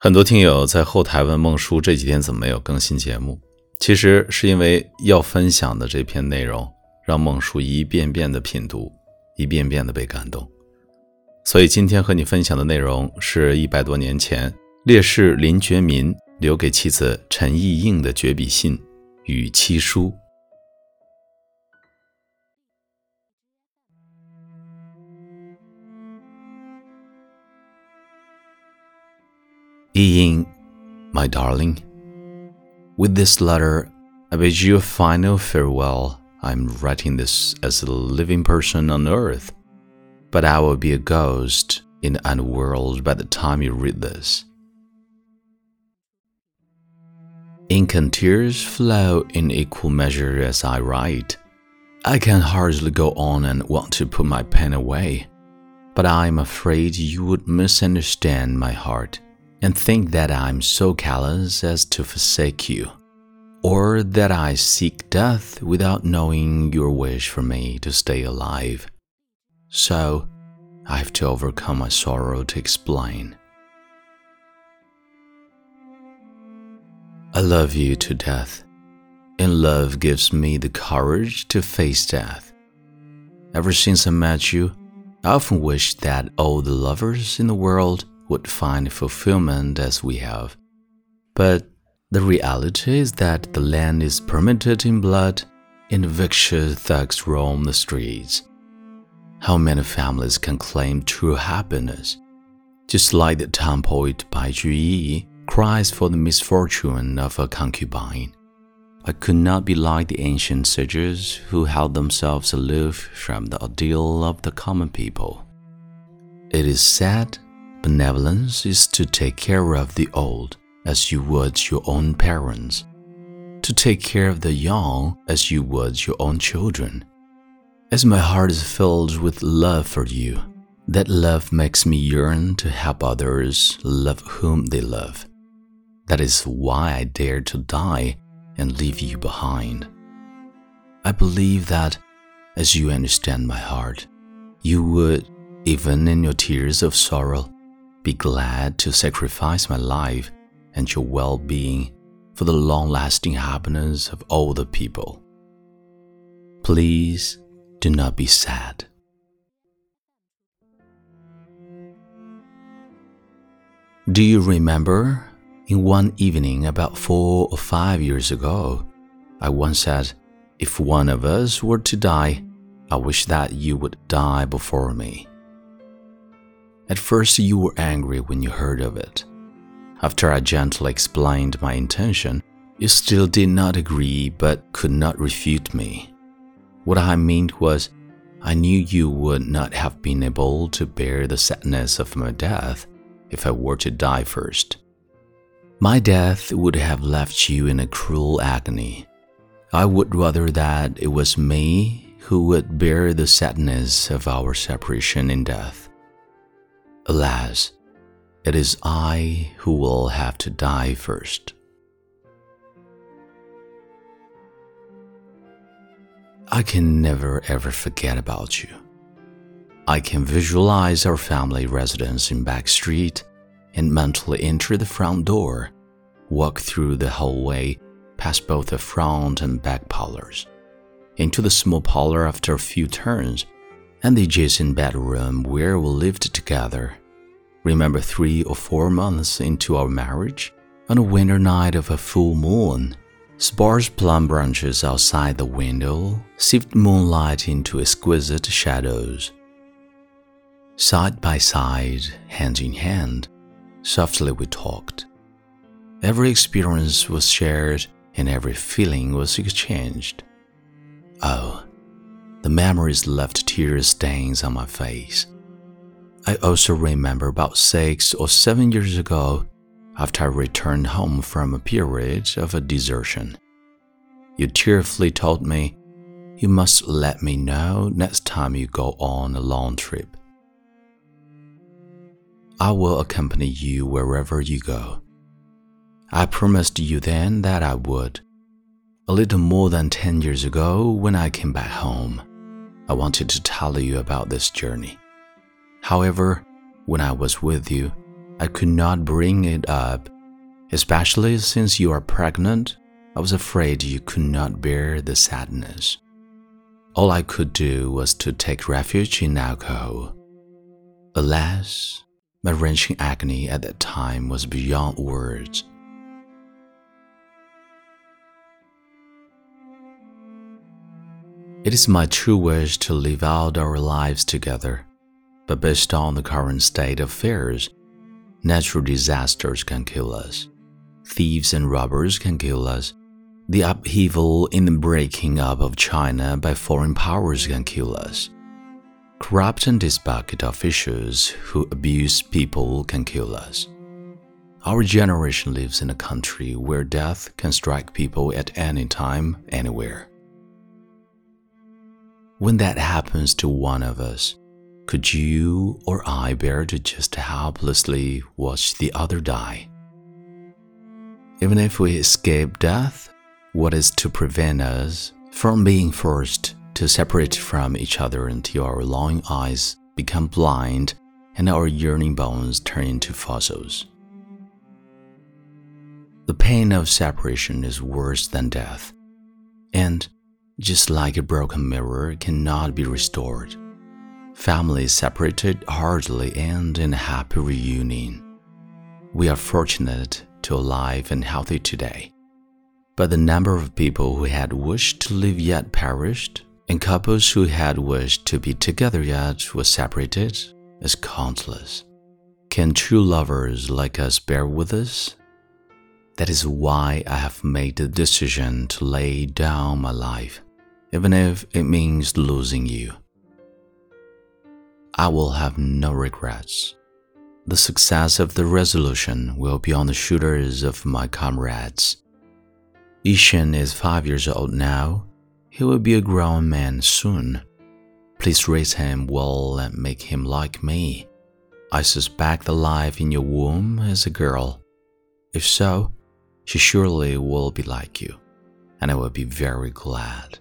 很多听友在后台问孟叔这几天怎么没有更新节目？其实是因为要分享的这篇内容让孟叔一遍遍的品读，一遍遍的被感动。所以今天和你分享的内容是一百多年前烈士林觉民留给妻子陈意映的绝笔信《与妻书》。Ying, my darling, with this letter, I bid you a final farewell. I'm writing this as a living person on earth, but I will be a ghost in the underworld by the time you read this. Ink and tears flow in equal measure as I write. I can hardly go on and want to put my pen away, but I am afraid you would misunderstand my heart and think that I'm so callous as to forsake you, or that I seek death without knowing your wish for me to stay alive. So, I have to overcome my sorrow to explain. I love you to death, and love gives me the courage to face death. Ever since I met you, I often wished that all the lovers in the world would find fulfillment as we have. But the reality is that the land is permitted in blood and vicious thugs roam the streets. How many families can claim true happiness? Just like the Tang poet Bai Juyi cries for the misfortune of a concubine. I could not be like the ancient sages who held themselves aloof from the ordeal of the common people. It is said Benevolence is to take care of the old as you would your own parents, to take care of the young as you would your own children. As my heart is filled with love for you, that love makes me yearn to help others love whom they love. That is why I dare to die and leave you behind. I believe that as you understand my heart, you would, even in your tears of sorrow, be glad to sacrifice my life and your well being for the long lasting happiness of all the people. Please do not be sad. Do you remember in one evening about four or five years ago, I once said, If one of us were to die, I wish that you would die before me. At first, you were angry when you heard of it. After I gently explained my intention, you still did not agree but could not refute me. What I meant was, I knew you would not have been able to bear the sadness of my death if I were to die first. My death would have left you in a cruel agony. I would rather that it was me who would bear the sadness of our separation in death. Alas, it is I who will have to die first. I can never ever forget about you. I can visualize our family residence in Back Street and mentally enter the front door, walk through the hallway past both the front and back parlors, into the small parlor after a few turns and the adjacent bedroom where we lived together. Remember three or four months into our marriage, on a winter night of a full moon, sparse plum branches outside the window sieved moonlight into exquisite shadows. Side by side, hand in hand, softly we talked. Every experience was shared and every feeling was exchanged. Oh, the memories left tear stains on my face. I also remember about six or seven years ago, after I returned home from a period of a desertion. You tearfully told me, You must let me know next time you go on a long trip. I will accompany you wherever you go. I promised you then that I would. A little more than 10 years ago, when I came back home, I wanted to tell you about this journey. However, when I was with you, I could not bring it up, especially since you are pregnant. I was afraid you could not bear the sadness. All I could do was to take refuge in alcohol. Alas, my wrenching agony at that time was beyond words. It is my true wish to live out our lives together, but based on the current state of affairs, natural disasters can kill us, thieves and robbers can kill us, the upheaval in the breaking up of China by foreign powers can kill us. Corrupt and disbucket officials who abuse people can kill us. Our generation lives in a country where death can strike people at any time, anywhere. When that happens to one of us, could you or I bear to just helplessly watch the other die? Even if we escape death, what is to prevent us from being forced to separate from each other until our longing eyes become blind and our yearning bones turn into fossils? The pain of separation is worse than death, and just like a broken mirror cannot be restored. Families separated hardly end in a happy reunion. We are fortunate to alive and healthy today. But the number of people who had wished to live yet perished, and couples who had wished to be together yet were separated, is countless. Can true lovers like us bear with us? That is why I have made the decision to lay down my life even if it means losing you. I will have no regrets. The success of the resolution will be on the shoulders of my comrades. Yixin is five years old now. He will be a grown man soon. Please raise him well and make him like me. I suspect the life in your womb is a girl. If so, she surely will be like you, and I will be very glad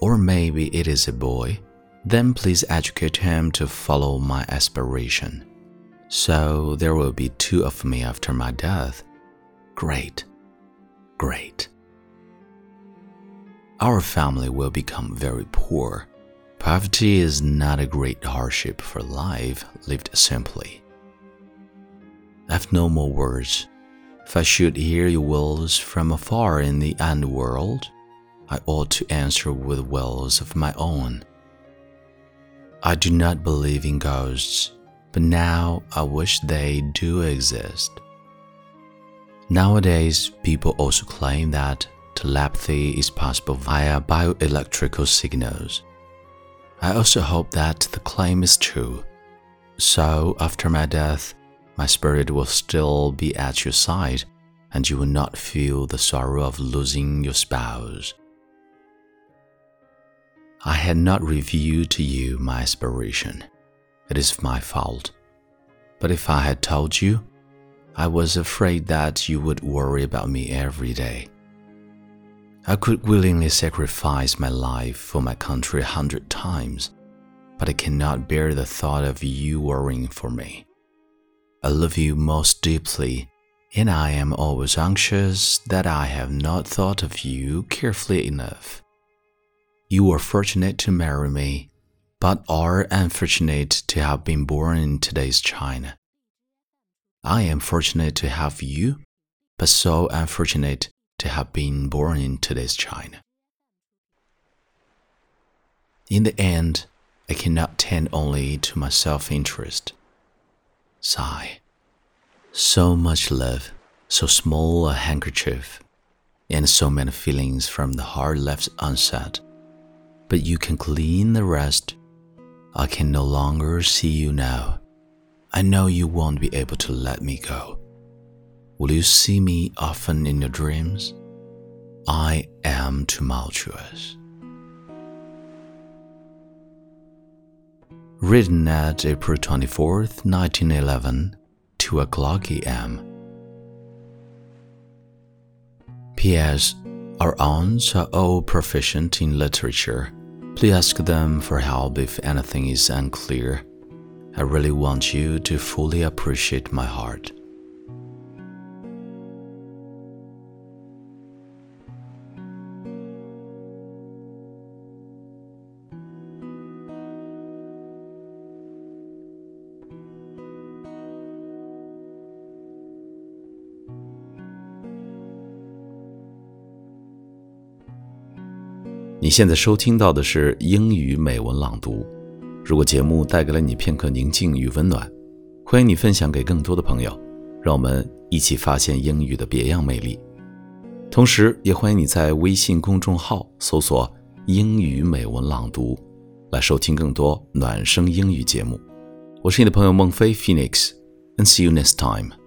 or maybe it is a boy, then please educate him to follow my aspiration. So there will be two of me after my death. Great, great. Our family will become very poor. Poverty is not a great hardship for life lived simply. I have no more words. If I should hear your wills from afar in the underworld, I ought to answer with wills of my own. I do not believe in ghosts, but now I wish they do exist. Nowadays, people also claim that telepathy is possible via bioelectrical signals. I also hope that the claim is true. So, after my death, my spirit will still be at your side, and you will not feel the sorrow of losing your spouse. I had not revealed to you my aspiration. It is my fault. But if I had told you, I was afraid that you would worry about me every day. I could willingly sacrifice my life for my country a hundred times, but I cannot bear the thought of you worrying for me. I love you most deeply, and I am always anxious that I have not thought of you carefully enough. You were fortunate to marry me, but are unfortunate to have been born in today's China. I am fortunate to have you, but so unfortunate to have been born in today's China. In the end, I cannot tend only to my self interest. Sigh. So much love, so small a handkerchief, and so many feelings from the heart left unsaid but you can clean the rest. I can no longer see you now. I know you won't be able to let me go. Will you see me often in your dreams? I am tumultuous. Written at April 24th, 1911, 2 o'clock a.m. P.S. Our aunts are all proficient in literature Please ask them for help if anything is unclear. I really want you to fully appreciate my heart. 你现在收听到的是英语美文朗读。如果节目带给了你片刻宁静与温暖，欢迎你分享给更多的朋友，让我们一起发现英语的别样魅力。同时，也欢迎你在微信公众号搜索“英语美文朗读”，来收听更多暖声英语节目。我是你的朋友孟非 Phoenix，and see you next time。